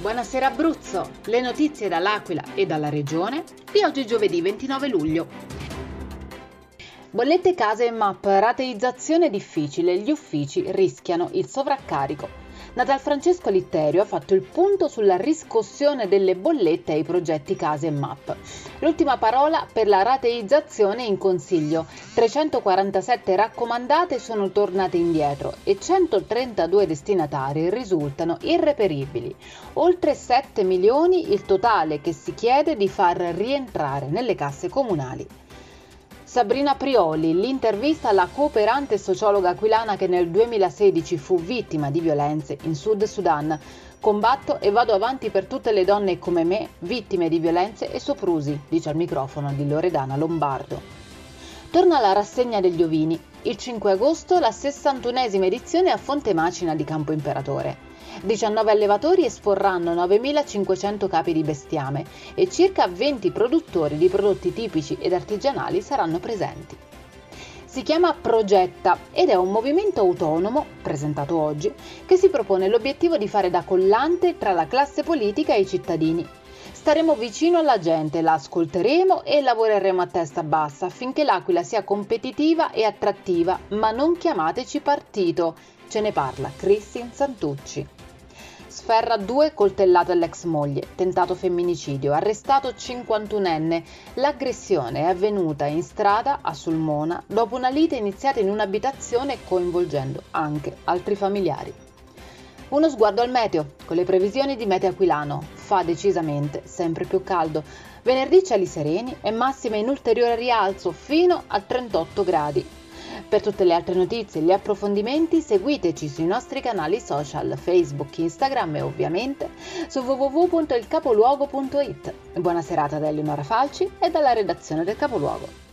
Buonasera Abruzzo, le notizie dall'Aquila e dalla regione di oggi giovedì 29 luglio. Bollette case e MAP, rateizzazione difficile, gli uffici rischiano il sovraccarico. Natal Francesco Litterio ha fatto il punto sulla riscossione delle bollette ai progetti case e MAP. L'ultima parola per la rateizzazione in consiglio. 347 raccomandate sono tornate indietro e 132 destinatari risultano irreperibili. Oltre 7 milioni il totale che si chiede di far rientrare nelle casse comunali. Sabrina Prioli, l'intervista alla cooperante sociologa aquilana che nel 2016 fu vittima di violenze in Sud Sudan. Combatto e vado avanti per tutte le donne come me, vittime di violenze e soprusi, dice al microfono di Loredana Lombardo. Torna la rassegna degli ovini. Il 5 agosto la 61esima edizione a Fonte Macina di Campo Imperatore. 19 allevatori esporranno 9.500 capi di bestiame e circa 20 produttori di prodotti tipici ed artigianali saranno presenti. Si chiama Progetta ed è un movimento autonomo, presentato oggi, che si propone l'obiettivo di fare da collante tra la classe politica e i cittadini. Staremo vicino alla gente, la ascolteremo e lavoreremo a testa bassa affinché l'Aquila sia competitiva e attrattiva, ma non chiamateci partito. Ce ne parla Cristin Santucci. Sferra due coltellate all'ex moglie, tentato femminicidio, arrestato 51enne. L'aggressione è avvenuta in strada a Sulmona dopo una lite iniziata in un'abitazione coinvolgendo anche altri familiari. Uno sguardo al meteo, con le previsioni di Meteo Aquilano. Fa decisamente sempre più caldo. Venerdì cieli sereni e massime in ulteriore rialzo fino a 38 gradi. Per tutte le altre notizie e gli approfondimenti seguiteci sui nostri canali social Facebook, Instagram e ovviamente su www.ilcapoluogo.it. Buona serata da Eleonora Falci e dalla redazione del Capoluogo.